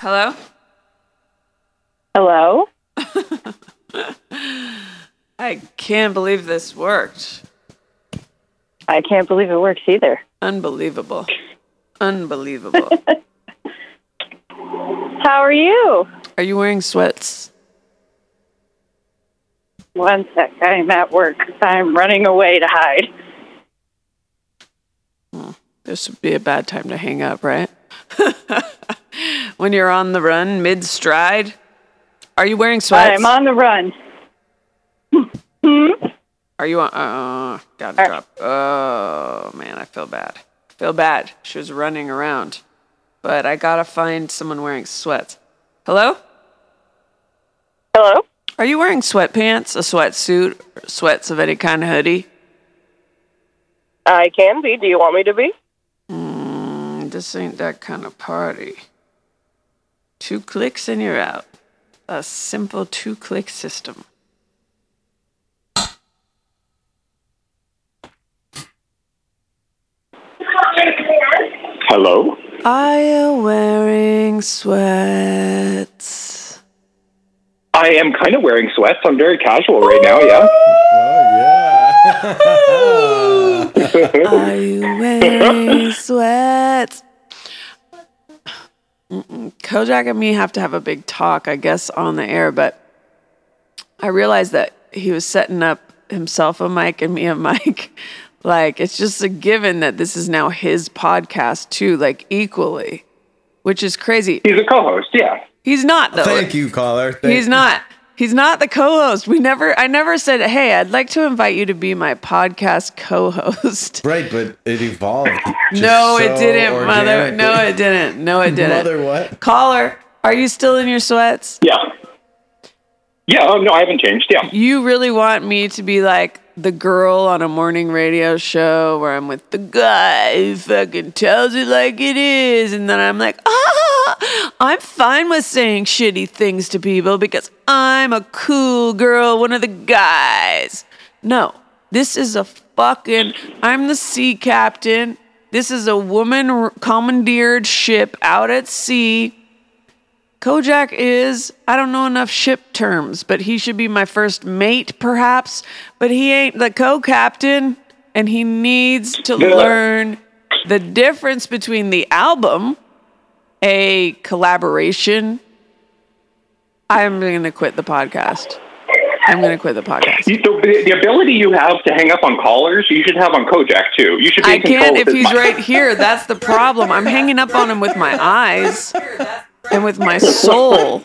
Hello? Hello? I can't believe this worked. I can't believe it works either. Unbelievable. Unbelievable. How are you? Are you wearing sweats? One sec. I'm at work. I'm running away to hide. This would be a bad time to hang up, right? when you're on the run mid stride? Are you wearing sweats? I'm on the run. Are you on? Uh, gotta drop. Oh, man, I feel bad. feel bad. She was running around. But I gotta find someone wearing sweats. Hello? Hello? Are you wearing sweatpants, a sweatsuit, sweats of any kind of hoodie? I can be. Do you want me to be? Mm, This ain't that kind of party. Two clicks and you're out. A simple two click system. Hello? Are you wearing sweats? I am kind of wearing sweats. I'm very casual right now, yeah. Oh yeah. Are you wearing sweats? Mm-mm. Kojak and me have to have a big talk, I guess, on the air, but I realized that he was setting up himself a mic and me a mic. Like, it's just a given that this is now his podcast, too, like equally, which is crazy. He's a co-host, yeah. He's not, though. Thank you, caller. Thank He's not. He's not the co-host. We never I never said, "Hey, I'd like to invite you to be my podcast co-host." Right, but it evolved. no, so it didn't, mother. No, it didn't. No, it didn't. Mother, what? Caller, are you still in your sweats? Yeah. Yeah, oh, no, I haven't changed, yeah. You really want me to be like the girl on a morning radio show where I'm with the guy who fucking tells it like it is, and then I'm like, ah, I'm fine with saying shitty things to people because I'm a cool girl, one of the guys. No, this is a fucking, I'm the sea captain. This is a woman commandeered ship out at sea. Kojak is, I don't know enough ship terms, but he should be my first mate, perhaps. But he ain't the co captain, and he needs to Yeah. learn the difference between the album, a collaboration. I'm going to quit the podcast. I'm going to quit the podcast. The, the ability you have to hang up on callers, you should have on Kojak, too. You should be I can't if he's mic. right here. That's the problem. I'm hanging up on him with my eyes and with my soul.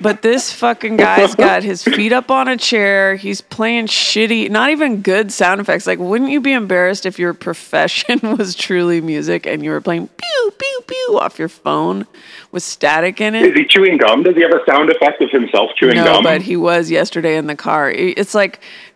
But this fucking guy's got his feet up on a chair. He's playing shitty, not even good sound effects. Like, wouldn't you be embarrassed if your profession was truly music and you were playing pew, pew, pew off your phone with static in it? Is he chewing gum? Does he have a sound effect of himself chewing No, gum? but he was yesterday in the car. It's like,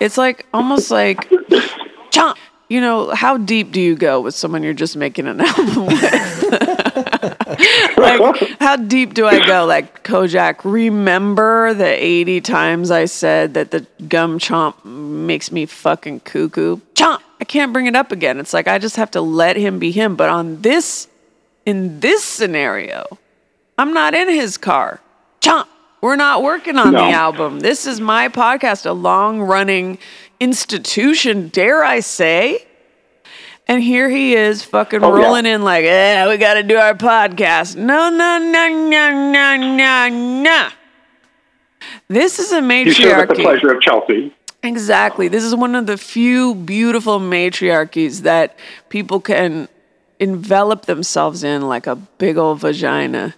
It's like almost like chomp. You know, how deep do you go with someone you're just making an album with? like, how deep do I go? Like, Kojak, remember the 80 times I said that the gum chomp makes me fucking cuckoo? Chomp! I can't bring it up again. It's like I just have to let him be him. But on this, in this scenario, I'm not in his car. Chomp! We're not working on No. the album. This is my podcast, a long running institution, dare I say. And here he is fucking Oh, yeah. rolling in like, yeah, we got to do our podcast. No, no, no, no, no, no, no. This is a matriarchy. you with the pleasure of Chelsea. Exactly. This is one of the few beautiful matriarchies that people can envelop themselves in like a big old vagina.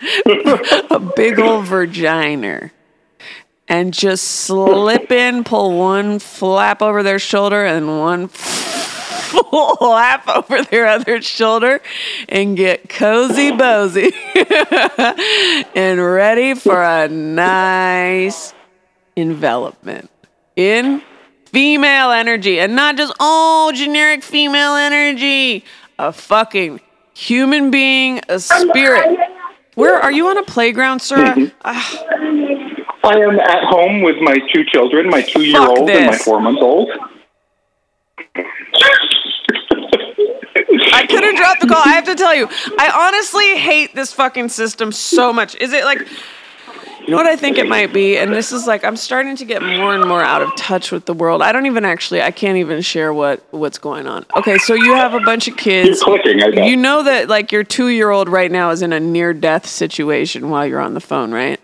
a big old vagina. And just slip in, pull one flap over their shoulder and one flap over their other shoulder and get cozy bozy and ready for a nice envelopment in female energy and not just oh generic female energy a fucking human being a spirit where are you on a playground sir? Ah, I am at home with my two children, my two year old and my four month old. i could have dropped the call. I have to tell you i honestly hate this fucking system so much. Is it like you know what I think it might be? And this is like I'm starting to get more and more out of touch with the world. I don't even actually I can't even share what what's going on. Okay, so you have a bunch of kids. You're clicking, I bet. You know that like your 2-year-old right now is in a near death situation while you're on the phone, right?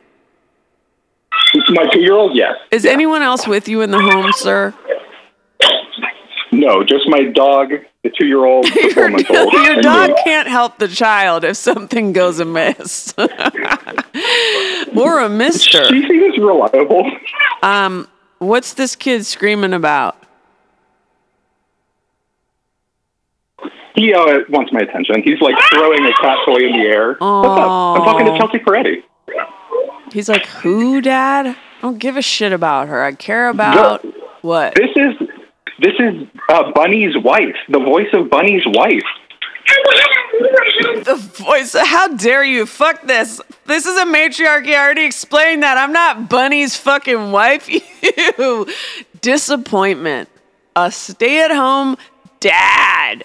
My two year old, yes. Is anyone else with you in the home, sir? No, just my dog, the two year old, the four Your, month old. your dog can't help the child if something goes amiss. or a mister. She seems reliable. Um, What's this kid screaming about? He uh, wants my attention. He's like throwing a cat toy in the air. What's up? I'm talking to Chelsea Peretti. He's like, "Who, Dad? I don't give a shit about her. I care about what." This is this is uh, Bunny's wife, the voice of Bunny's wife. The voice. How dare you? Fuck this. This is a matriarchy. I already explained that. I'm not Bunny's fucking wife. You disappointment. A stay-at-home dad.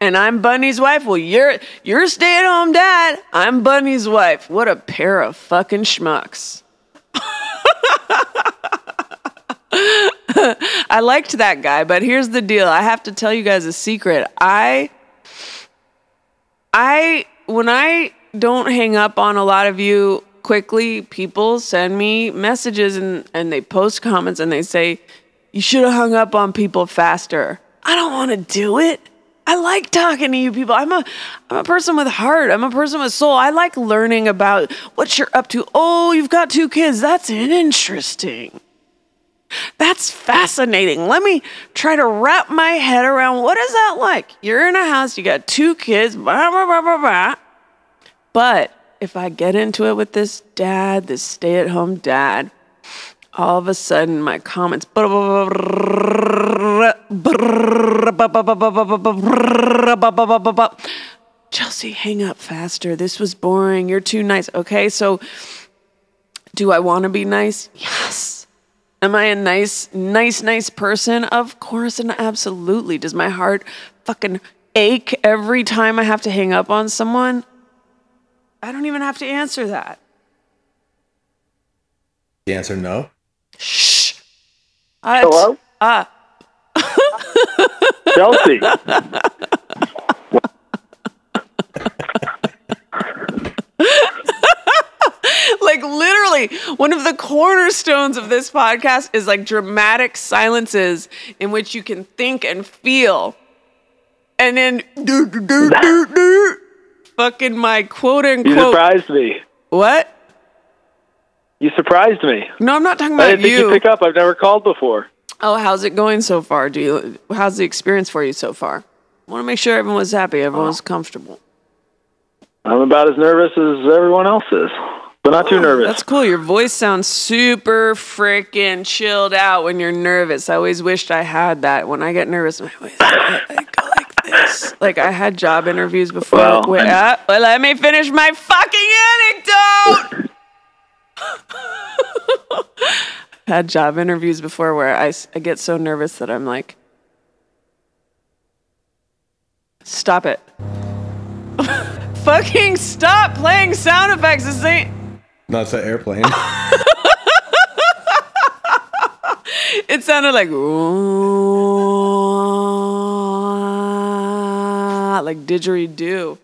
And I'm Bunny's wife. Well, you're you're stay-at-home dad. I'm Bunny's wife. What a pair of fucking schmucks. I liked that guy, but here's the deal. I have to tell you guys a secret. I I when I don't hang up on a lot of you quickly, people send me messages and and they post comments and they say you should have hung up on people faster. I don't want to do it. I like talking to you people. I'm a I'm a person with heart. I'm a person with soul. I like learning about what you're up to. Oh, you've got two kids. That's interesting. That's fascinating. Let me try to wrap my head around what is that like? You're in a house, you got two kids, blah, blah, blah, blah, blah. But if I get into it with this dad, this stay at home dad, all of a sudden my comments Chelsea, hang up faster. This was boring. You're too nice. Okay, so do I want to be nice? Yes. Am I a nice, nice, nice person? Of course and absolutely. Does my heart fucking ache every time I have to hang up on someone? I don't even have to answer that. The answer no. Shh. Uh, Hello? Ah, Chelsea. like literally one of the cornerstones of this podcast is like dramatic silences in which you can think and feel and then do, do, do, do, do, fucking my quote unquote. You surprised me. what You surprised me. no i'm not talking about I didn't think you pick up. I've never called before. oh how's it going so far do you how's the experience for you so far I want to make sure everyone's happy everyone's comfortable I'm about as nervous as everyone else is, but not too nervous. That's cool. Your voice sounds super freaking chilled out when you're nervous. I always wished I had that. When I get nervous, my voice I, I go like this. Like I had job interviews before. Well, Wait, uh, well, let me finish my fucking anecdote. had job interviews before where I, I get so nervous that I'm like, stop it. fucking stop playing sound effects. This ain't. No, it's an airplane. It sounded like like didgeridoo.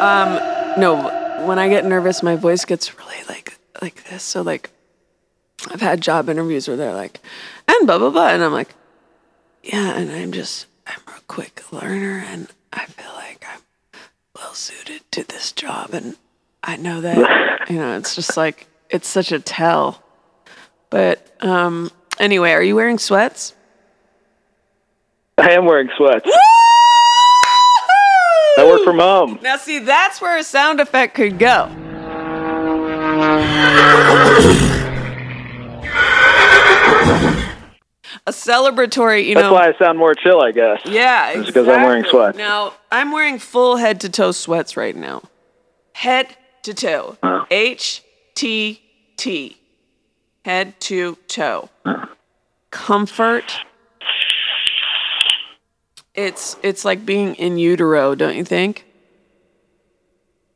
Um, no, when I get nervous, my voice gets really like like this. So like, I've had job interviews where they're like, and blah blah blah, and I'm like, yeah, and I'm just I'm a quick learner, and I feel like I'm well suited to this job, and I know that you know it's just like it's such a tell. But um, anyway, are you wearing sweats? I am wearing sweats. I work from home. Now, see, that's where a sound effect could go. A celebratory, you That's know. That's why I sound more chill, I guess. Yeah, It's because I'm wearing exactly. sweats. Now I'm wearing full head to toe sweats right now. Head to toe. H T T. Head to toe. Comfort. It's it's like being in utero, don't you think?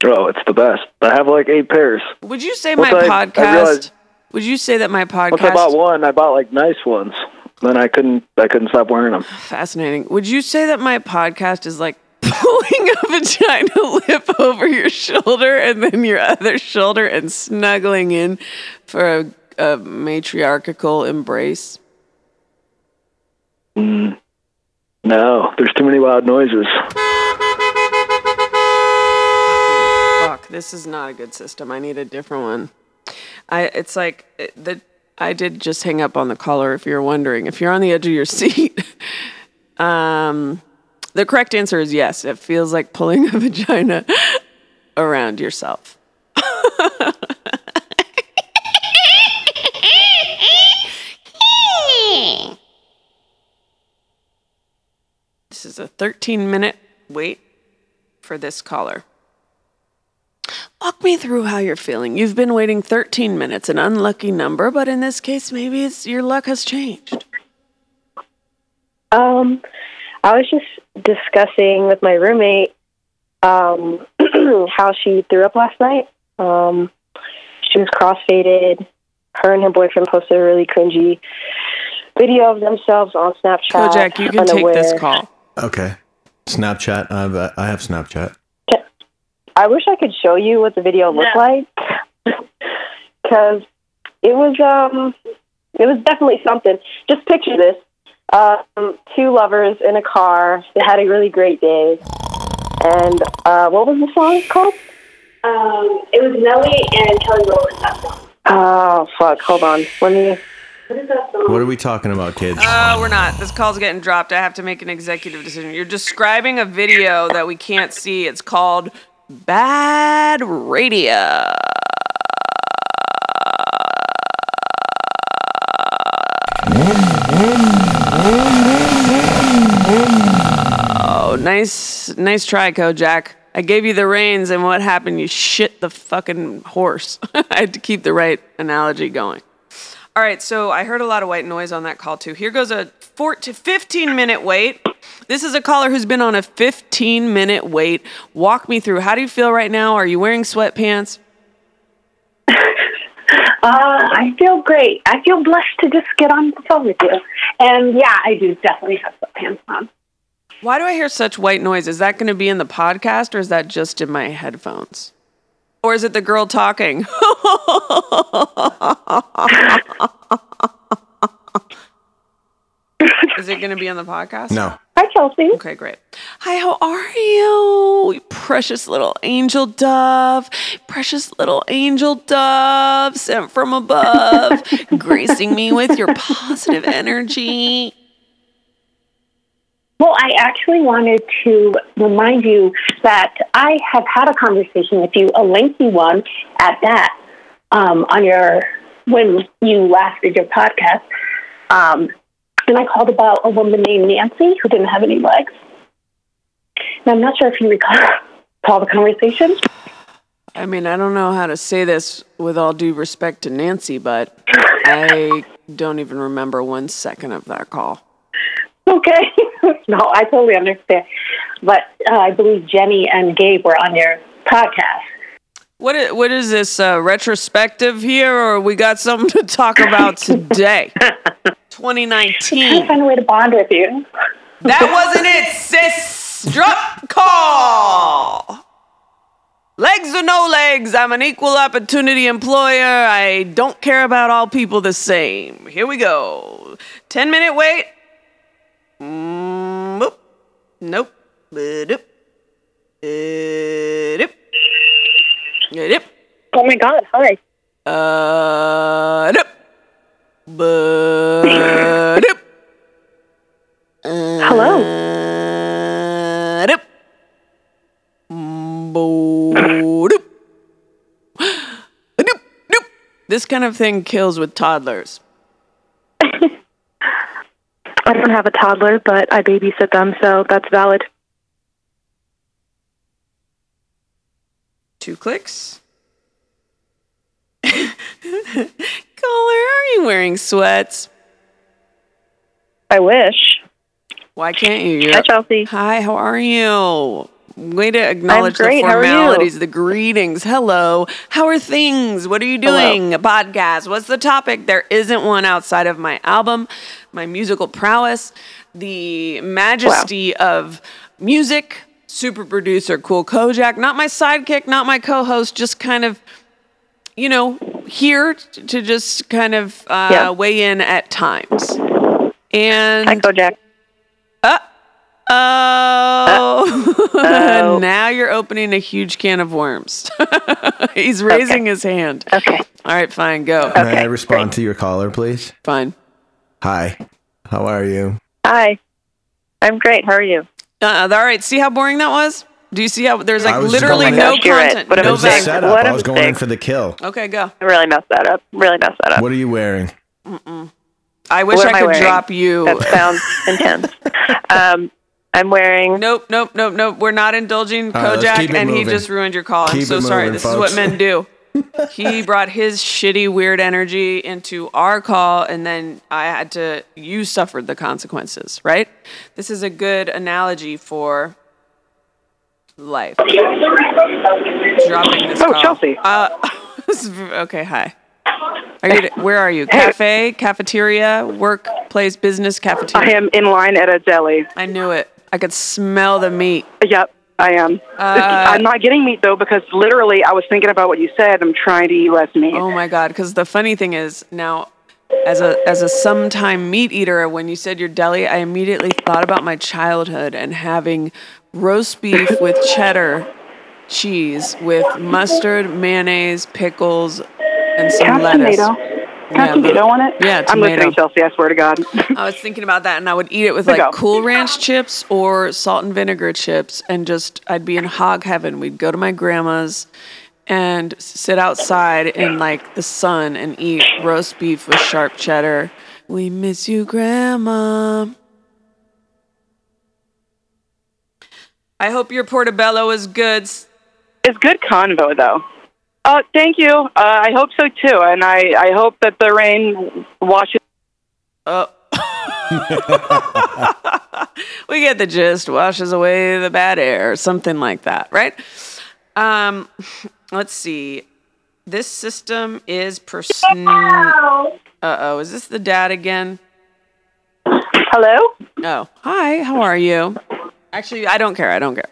Oh, it's the best. I have like eight pairs. Would you say Once my I- I podcast? realized- would you say that my podcast? Once I bought one, I bought like nice ones. Then I couldn't. I couldn't stop wearing them. Fascinating. Would you say that my podcast is like pulling a vagina lip over your shoulder and then your other shoulder and snuggling in for a, a matriarchal embrace? No, there's too many loud noises. Fuck, this is not a good system. I need a different one. I it's like it, the I did just hang up on the caller if you're wondering. If you're on the edge of your seat, um the correct answer is yes. It feels like pulling a vagina around yourself. This is a 13 minute wait for this caller. Walk me through how you're feeling. You've been waiting 13 minutes, an unlucky number, but in this case, maybe it's your luck has changed. Um, I was just discussing with my roommate um, how she threw up last night. Um, she was crossfaded. Her and her boyfriend posted a really cringy video of themselves on Snapchat. Kojak, you can take this call. Okay. Snapchat. I have, I have Snapchat. I wish I could show you what the video looked like because it was um it was definitely something. Just picture this: um, two lovers in a car. They had a really great day, and uh, what was the song called? Um, it was Nelly and Kelly Rowland that song. Oh fuck! Hold on. Let me. What is that song? What are we talking about, kids? Uh, we're not. This call's getting dropped. I have to make an executive decision. You're describing a video that we can't see. It's called Bad Radio. Nice, nice try, Kojak. I gave you the reins, and what happened? You shit the fucking horse. I had to keep the right analogy going. All right, so I heard a lot of white noise on that call too. Here goes a four to 15 minute wait. This is a caller who's been on a 15 minute wait. Walk me through. How do you feel right now? Are you wearing sweatpants? Uh, I feel great. I feel blessed to just get on the phone with you. And yeah, I do definitely have sweatpants on. Why do I hear such white noise? Is that going to be in the podcast or is that just in my headphones? Or is it the girl talking? is it going to be on the podcast? No. Hi, Chelsea. Okay, great. Hi, how are you? Precious little angel dove. Precious little angel dove sent from above, gracing me with your positive energy. Well, I actually wanted to remind you that I have had a conversation with you, a lengthy one at that, um, on your when you last did your podcast. Um, and I called about a woman named Nancy who didn't have any legs. And I'm not sure if you recall, recall the conversation. I mean, I don't know how to say this with all due respect to Nancy, but I don't even remember one second of that call. Okay. no, I totally understand. But uh, I believe Jenny and Gabe were on your podcast. What is, what is this uh, retrospective here, or we got something to talk about today? trying to 2019. find a way to bond with you. That wasn't it, sis. Drop call. Legs or no legs, I'm an equal opportunity employer. I don't care about all people the same. Here we go. 10 minute wait. Mm. Nope. Ba-doop. Oh my God! Hi. Uh, doop. Ba-doop. Hello. Bo-doop. Doop, doop. This kind of thing kills with toddlers. I don't have a toddler, but I babysit them, so that's valid. Two clicks. Caller, are you wearing sweats? I wish. Why can't you? You're- Hi, Chelsea. Hi, how are you? Way to acknowledge the How are you? formalities, the greetings. Hello. How are things? What are you doing? A podcast. What's the topic? There isn't one outside of my album, my musical prowess, the majesty of music, super producer Cool Kojak, not my sidekick, not my co-host, just kind of you know, here to just kind of uh, Yeah. weigh in at times. And Hi, Kojak. Oh, now you're opening a huge can of worms. He's raising his hand. Okay. All right, fine, go. May I Okay, respond to your caller, please? Fine. Hi. How are you? Hi. I'm great. How are you? Uh, all right, see how boring that was? Do you see how there's like literally no my gosh, you're right. content, What a It no was a mistake. value? setup. What a I was going in mistake. for the kill. Okay, go. I really messed that up. Really messed that up. What are you wearing? I wish What I am I could wearing? drop you. That sounds intense. Um, I'm wearing. Nope, nope, nope, nope. We're not indulging All right, let's Kojak, keep it and he just ruined your call. I'm so it sorry. moving, This is what men do. He brought his shitty, weird energy into our call, and then I had to. You suffered the consequences, right? This is a good analogy for life. Dropping this Oh, call. Chelsea. Uh, okay, hi. Are you? Where are you? Cafe, cafeteria, workplace, business, cafeteria. I am in line at a deli. I knew it. I could smell the meat. Yep, I am. Uh, I'm not getting meat though because literally I was thinking about what you said. I'm trying to eat less meat. Oh my god! Because the funny thing is now, as a as a sometime meat eater, when you said your deli, I immediately thought about my childhood and having roast beef with cheddar cheese with mustard, mayonnaise, pickles, and some lettuce. tomato. Yeah, Have tomato on it. yeah, I'm tomato. listening, Chelsea. I swear to God. I was thinking about that, and I would eat it with There like go. Cool Ranch chips or salt and vinegar chips, and just I'd be in hog heaven. We'd go to my grandma's and sit outside in like the sun and eat roast beef with sharp cheddar. We miss you, Grandma. I hope your portobello is good. it's good convo though. Uh, thank you. Uh, I hope so too, and I, I hope that the rain washes. Oh. we get the gist. Washes away the bad air, or something like that, right? Um, let's see. This system is pers- Uh oh, is this the dad again? Hello. Oh, hi. How are you? Actually, I don't care. I don't care.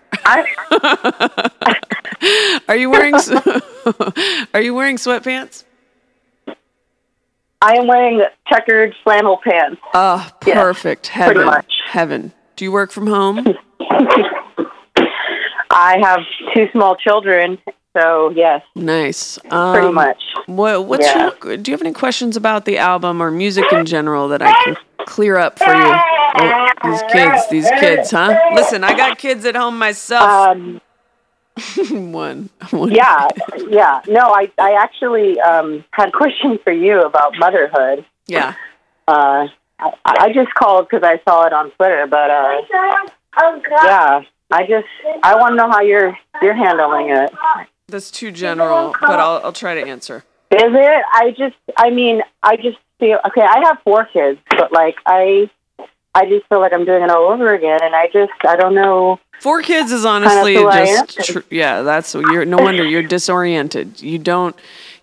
are you wearing? are you wearing sweatpants? I am wearing checkered flannel pants. Oh, perfect. Heaven. much. Heaven. Do you work from home? I have two small children, so yes, Nice. pretty Um, much. What, what's Yeah. your, do you have any questions about the album or music in general that I can clear up for you? Oh, these kids, these kids, huh? Listen, I got kids at home myself. Um, one, one. yeah, yeah. No, I, I actually um, had a question for you about motherhood. Yeah. Uh, I, I just called because I saw it on Twitter, but uh, yeah, I just I want to know how you're you're handling it. That's too general, but I'll, I'll try to answer. Is it? I just, I mean, I just feel okay. I have four kids, but like I, I just feel like I'm doing it all over again, and I just, I don't know. Four kids is honestly who I just tr- yeah. That's you're no wonder you're disoriented. You don't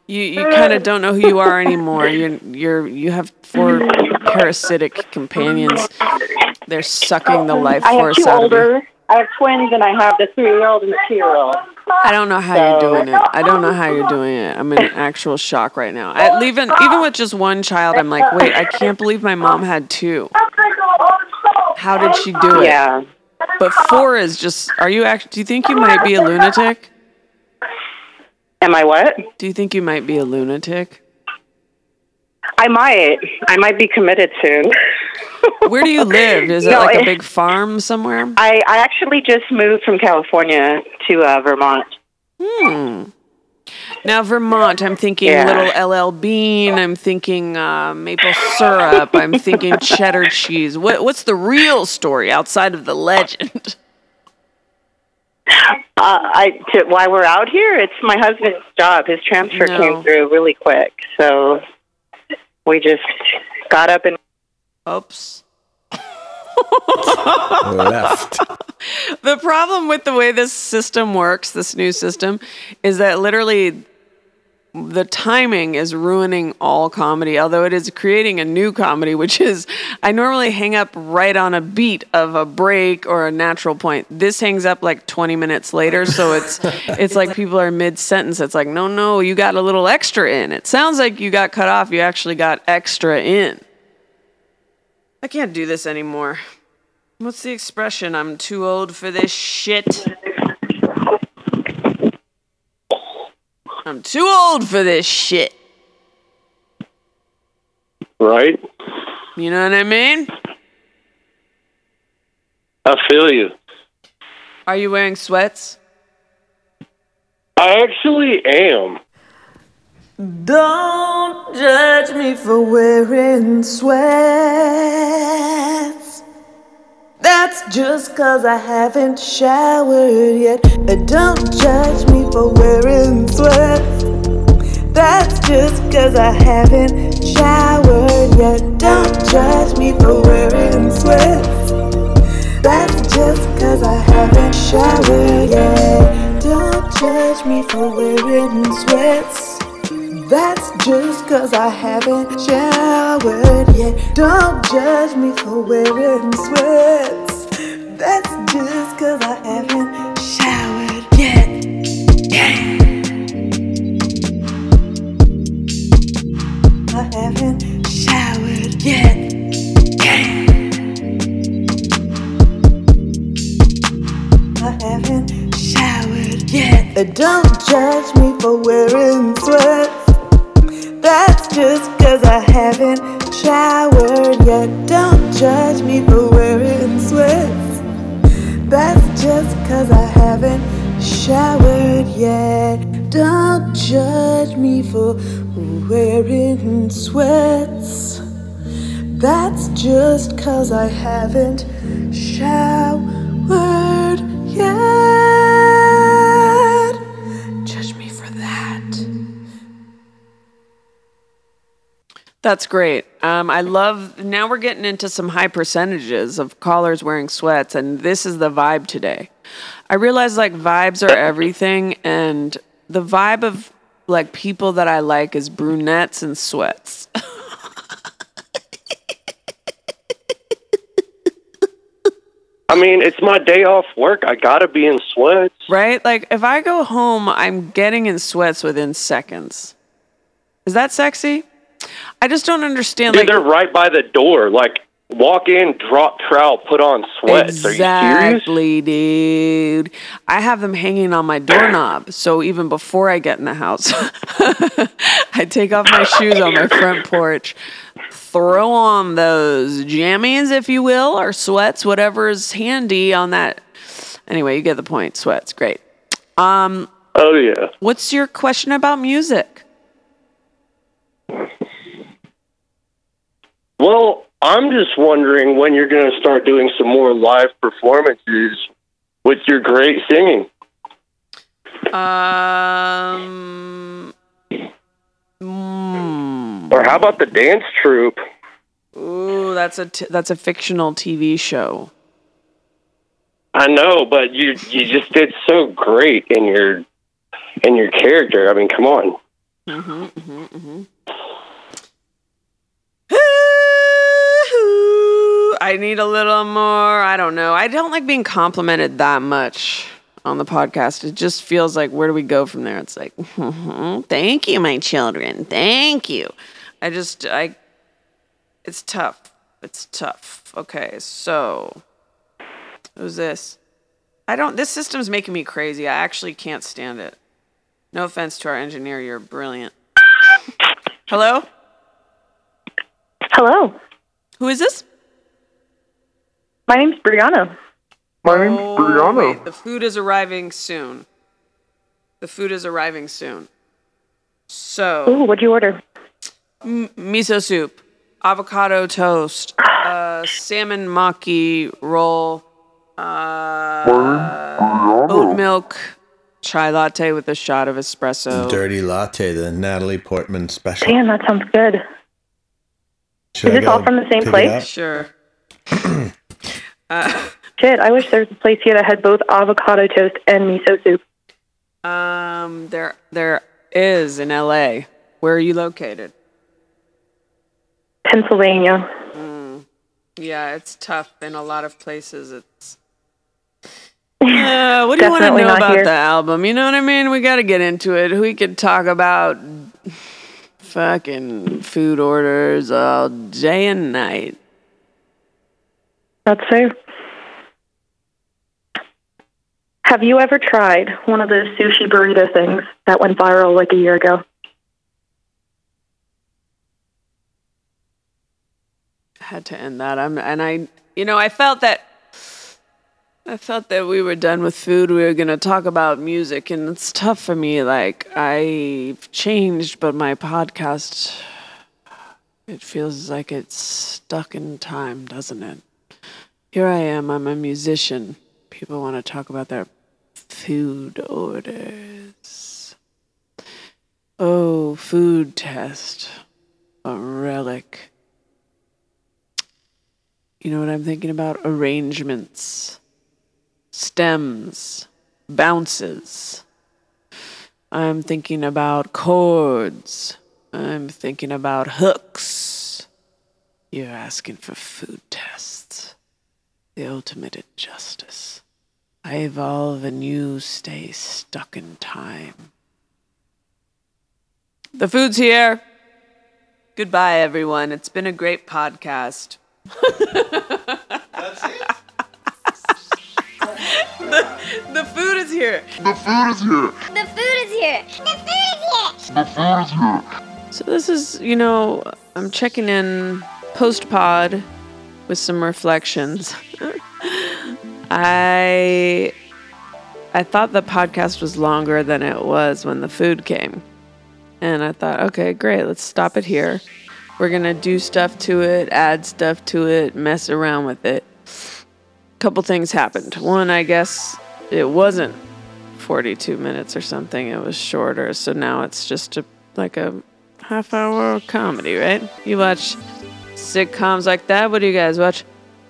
you you kind of don't know who you are anymore. You're you're you have four parasitic companions. They're sucking the life I force two out of you. older. I have twins, and I have the three-year-old and the two-year-old. I don't know how you're doing it. I don't know how you're doing it. I'm in actual shock right now. I, even even with just one child, I'm like, wait, I can't believe my mom had two. How did she do it? Yeah. But four is just. Are you act? Do you think you might be a lunatic? Am I what? Do you think you might be a lunatic? I might. I might be committed soon. Where do you live? Is it No, like a big farm somewhere? I, I actually just moved from California to uh, Vermont. Hmm. Now Vermont, I'm thinking Yeah. little LL Bean. I'm thinking uh, maple syrup. I'm thinking cheddar cheese. What, what's the real story outside of the legend? Uh, I to, why we're out here? It's my husband's job. His transfer No. came through really quick, so we just got up and Oops. Left. The problem with the way this system works, this new system, is that literally the timing is ruining all comedy, although it is creating a new comedy, which is I normally hang up right on a beat of a break or a natural point. This hangs up like 20 minutes later, so it's it's like people are mid sentence. It's like, no, no, you got a little extra in. It sounds like you got cut off, you actually got extra in. I can't do this anymore. What's the expression? I'm too old for this shit. I'm too old for this shit. Right? You know what I mean? I feel you. Are you wearing sweats? I actually am. Don't judge me for wearing sweats. That's just cause I haven't showered yet. Don't judge me for wearing sweats. That's just cause I haven't showered yet. Don't judge me for wearing sweats. That's just cause I haven't showered yet. Don't judge me for wearing sweats. That's just cause I haven't showered yet. Don't judge me for wearing sweats. That's just cause I haven't showered yet. I haven't showered yet. I haven't showered yet. Don't judge me for wearing sweats. That's just cause I haven't showered yet. Don't judge me for wearing sweats. That's just cause I haven't showered yet. Don't judge me for wearing sweats. That's just cause I haven't showered yet. That's great. Um, I love. Now we're getting into some high percentages of callers wearing sweats, and this is the vibe today. I realize like vibes are everything, and the vibe of like people that I like is brunettes and sweats. I mean, it's my day off work. I gotta be in sweats. Right? Like if I go home, I'm getting in sweats within seconds. Is that sexy? I just don't understand. Dude, like they're right by the door. Like, walk in, drop trowel, put on sweats. Are you? Exactly, dude. I have them hanging on my doorknob. So even before I get in the house, I take off my shoes on my front porch, throw on those jammies, if you will, or sweats, whatever's handy on that. Anyway, you get the point. Sweats, great. Um, Oh yeah. what's your question about music? Well, I'm just wondering when you're going to start doing some more live performances with your great singing. Um, mm, Or how about the dance troupe? ooh, that's a t- that's a fictional TV show. I know, but you you just did so great in your in your character. I mean, come on. Mm-hmm, mm-hmm, mm-hmm. I need a little more. I don't know. I don't like being complimented that much. on the podcast. It just feels like where do we go from there? It's like, thank you, my children. Thank you. I just I it's tough. It's tough. Okay, so who's this? I don't this system's making me crazy. I actually can't stand it. No offense to our engineer, you're brilliant. Hello? Hello. Who is this? My name's Brianna. My name's Oh, Brianna. wait, the food is arriving soon. The food is arriving soon. So, Ooh, what'd you order? m- miso soup, avocado toast, uh, salmon maki roll, uh, oat milk, chai latte with a shot of espresso. Dirty latte, the Natalie Portman special. Damn, that sounds good. Should Is I this all from the same place? up? Sure. Shit, I wish there was a place here that had both avocado toast and miso soup. Um, there, there is in LA. Where are you located? Pennsylvania. Yeah, it's tough in a lot of places. It's. Uh, what do you want to know about here. the album? You know what I mean? We got to get into it. We could talk about fucking food orders all day and night. That's fair. Have you ever tried one of those sushi burrito things that went viral like a year ago? had to end that. I'm and I, you know, I felt that. I felt that we were done with food. We were gonna talk about music, and it's tough for me. Like I've changed, but my podcast, it feels like it's stuck in time, doesn't it? Here I am. I'm a musician. People want to talk about their food orders. Oh, food test, a relic. You know what I'm thinking about? Arrangements, stems, bounces. I'm thinking about chords. I'm thinking about hooks. You're asking for food tests. The ultimate injustice. I evolve and you stay stuck in time. The food's here. Goodbye, everyone. It's been a great podcast. the, the food is here. The food is here. The food is here. The food is here. The food is here. So this is, you know, I'm checking in post pod with some reflections. I I thought the podcast was longer than it was when the food came. And I thought, okay, great, let's stop it here. We're going to do stuff to it, add stuff to it, mess around with it. A Couple things happened. One, I guess it wasn't 42 minutes or something. It was shorter. So now it's just a like a half hour comedy, right? You watch sitcoms like that. What do you guys watch?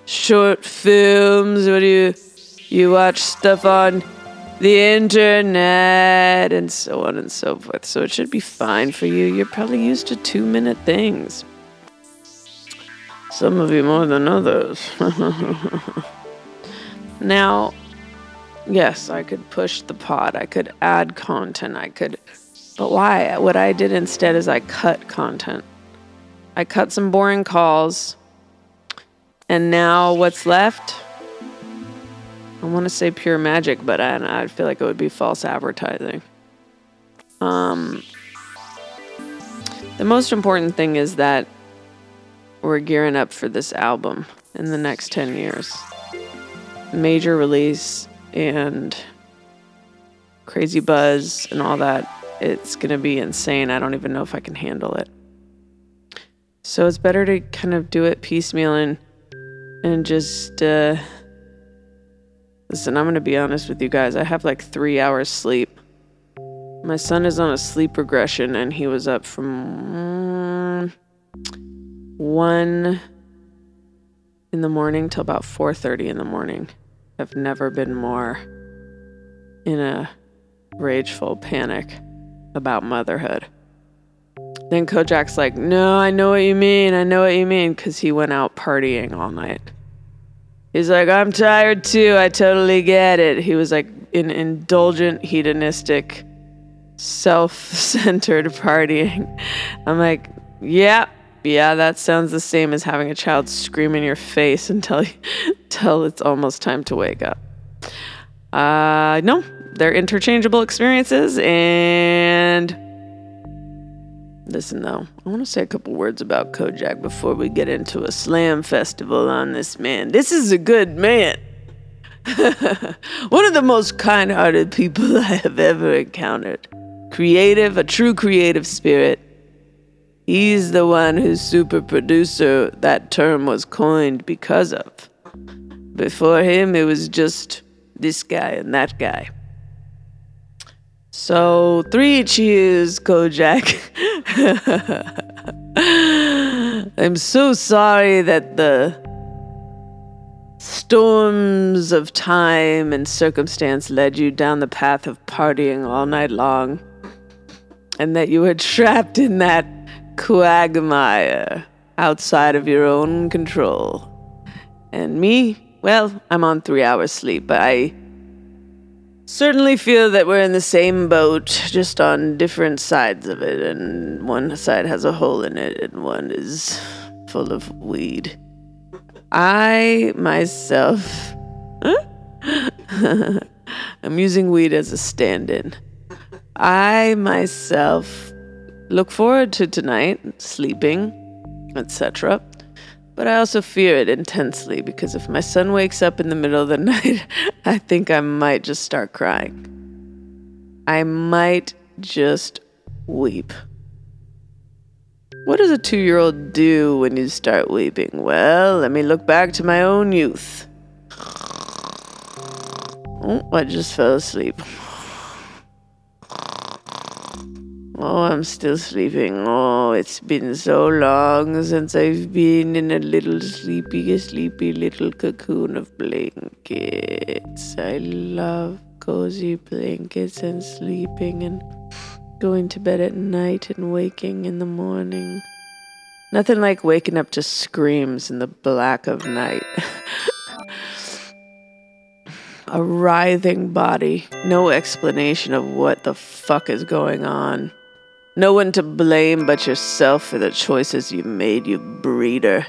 Short films. What do you you watch stuff on the internet and so on and so forth. So it should be fine for you. You're probably used to 2 minute things. Some of you more than others. now, yes, I could push the pod. I could add content. I could but why? What I did instead is I cut content. I cut some boring calls. And now what's left? I want to say pure magic, but I, I feel like it would be false advertising. Um, the most important thing is that we're gearing up for this album in the next 10 years. Major release and crazy buzz and all that. It's going to be insane. I don't even know if I can handle it. So it's better to kind of do it piecemeal and, and just. Uh, listen, I'm to be honest with you guys. I have like three hours sleep. My son is on a sleep regression and he was up from mm, 1 in the morning till about 4:30 in the morning. I've never been more in a rageful panic about motherhood. Then Kojak's like, No, I know what you mean. I know what you mean. Because he went out partying all night. He's like, I'm tired too. I totally get it. He was like an indulgent, hedonistic, self-centered partying. I'm like, yeah, yeah, that sounds the same as having a child scream in your face until until it's almost time to wake up. Uh, no, they're interchangeable experiences. And listen, though, I want to say a couple words about Kojak before we get into a slam festival on this man. This is a good man. One of the most kind hearted people I have ever encountered. Creative, a true creative spirit. He's the one whose super producer that term was coined because of. Before him, it was just this guy and that guy. So, three cheers, Kojak. I'm so sorry that the storms of time and circumstance led you down the path of partying all night long, and that you were trapped in that quagmire outside of your own control. And me, well, I'm on three hours sleep, but I certainly feel that we're in the same boat, just on different sides of it, and one side has a hole in it, and one is full of weed. I myself. I'm using weed as a stand in. I myself look forward to tonight, sleeping, etc. But I also fear it intensely because if my son wakes up in the middle of the night, I think I might just start crying. I might just weep. What does a two year old do when you start weeping? Well, let me look back to my own youth. Oh, I just fell asleep. Oh, I'm still sleeping. Oh, it's been so long since I've been in a little sleepy, sleepy little cocoon of blankets. I love cozy blankets and sleeping and going to bed at night and waking in the morning. Nothing like waking up to screams in the black of night. a writhing body, no explanation of what the fuck is going on. No one to blame but yourself for the choices you made, you breeder.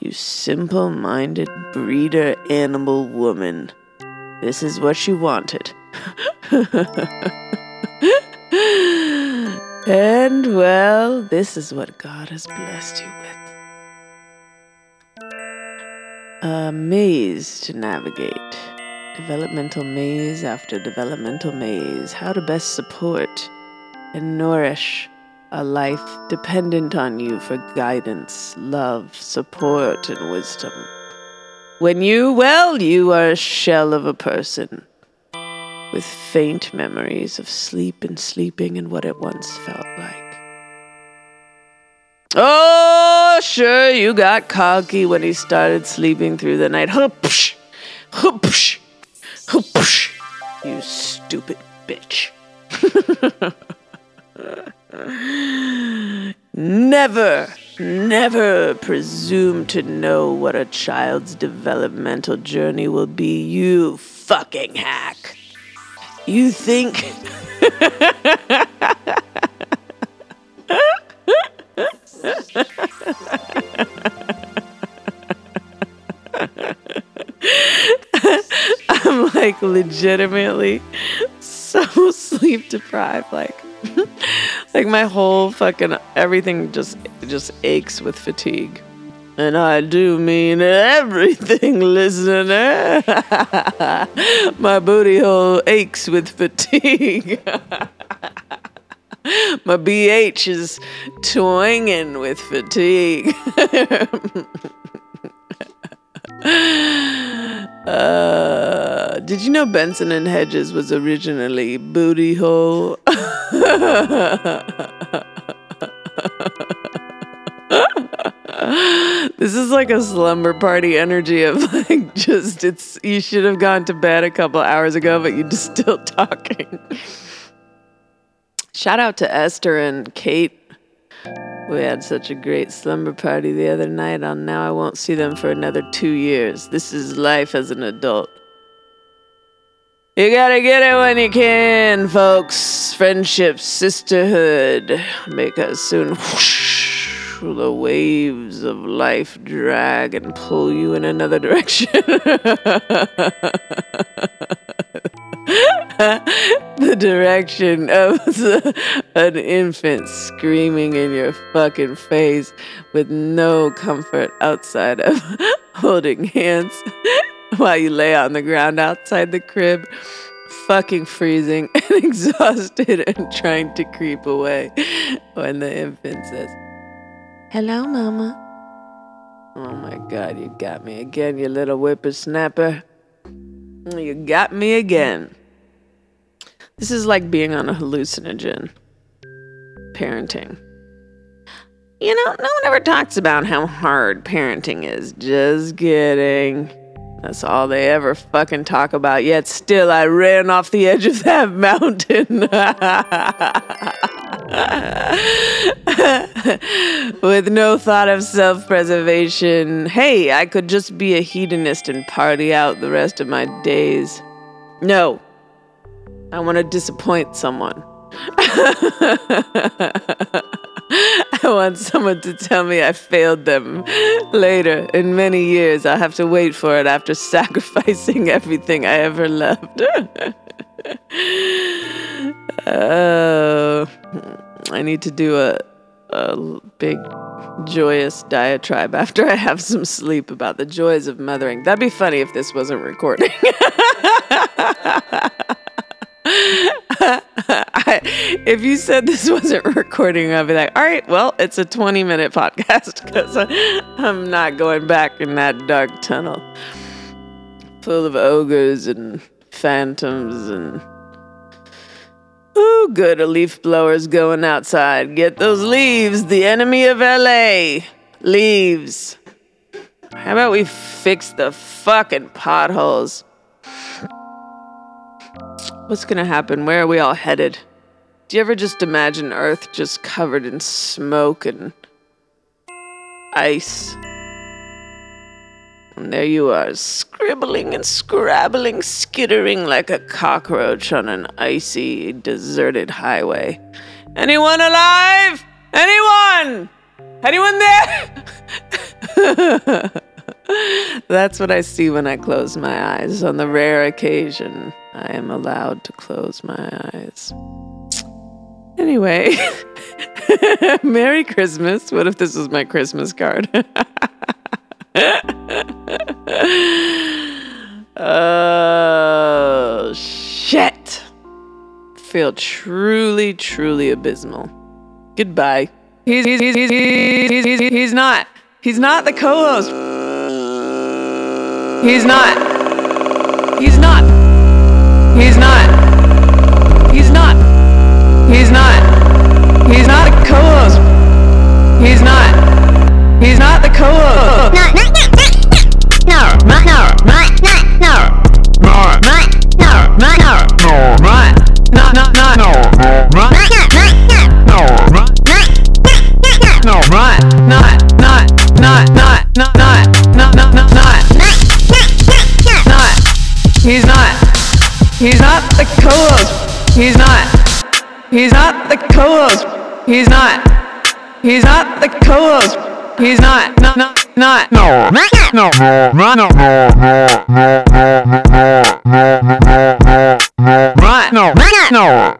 You simple minded breeder animal woman. This is what you wanted. and well, this is what God has blessed you with. A maze to navigate. Developmental maze after developmental maze. How to best support and nourish a life dependent on you for guidance, love, support, and wisdom. When you, well, you are a shell of a person with faint memories of sleep and sleeping and what it once felt like. Oh, sure, you got cocky when he started sleeping through the night. Hoopsh, hoopsh, hoopsh, you stupid bitch. never, never presume to know what a child's developmental journey will be, you fucking hack. You think. I'm like legitimately so sleep deprived. Like, like my whole fucking everything just just aches with fatigue. And I do mean everything, listener. My booty hole aches with fatigue. My BH is twanging with fatigue. Uh, did you know Benson and Hedges was originally booty hole? this is like a slumber party energy of like just it's you should have gone to bed a couple hours ago but you're just still talking shout out to esther and kate we had such a great slumber party the other night on now i won't see them for another two years this is life as an adult You gotta get it when you can, folks. Friendship, sisterhood. Because soon whoosh, the waves of life drag and pull you in another direction. the direction of an infant screaming in your fucking face with no comfort outside of holding hands while you lay on the ground outside the crib, fucking freezing and exhausted and trying to creep away when the infant says, Hello, Mama. Oh my God, you got me again, you little whippersnapper. You got me again. This is like being on a hallucinogen. Parenting. You know, no one ever talks about how hard parenting is. Just kidding. That's all they ever fucking talk about. Yet still, I ran off the edge of that mountain. With no thought of self preservation. Hey, I could just be a hedonist and party out the rest of my days. No, I want to disappoint someone. I want someone to tell me I failed them. Later, in many years, I'll have to wait for it after sacrificing everything I ever loved. oh, I need to do a, a big, joyous diatribe after I have some sleep about the joys of mothering. That'd be funny if this wasn't recording. I, if you said this wasn't recording, I'd be like, all right, well, it's a 20 minute podcast because I'm not going back in that dark tunnel full of ogres and phantoms and. Ooh, good. A leaf blower's going outside. Get those leaves, the enemy of LA. Leaves. How about we fix the fucking potholes? What's gonna happen? Where are we all headed? Do you ever just imagine Earth just covered in smoke and ice? And there you are, scribbling and scrabbling, skittering like a cockroach on an icy, deserted highway. Anyone alive? Anyone? Anyone there? That's what I see when I close my eyes on the rare occasion I am allowed to close my eyes. Anyway, Merry Christmas. What if this was my Christmas card? oh, shit. Feel truly, truly abysmal. Goodbye. He's, he's, he's, he's, he's, he's, he's not. He's not the co host. He's not. He's not. He's not. He's not. He's not. A co-host. He's not. He's not the co-host. No, no, no, no, no, no, no, no, no, no, no, no, no, no, no, No. Not, not, not, not. Not. He's not. He's not the co-host. He's not. He's not the co-host. He's not. He's not the co-host. He's not. Not. Not. Not. no, no, No. Right. No. no, no, no, no, no, no, no, no, Right. no, no, no,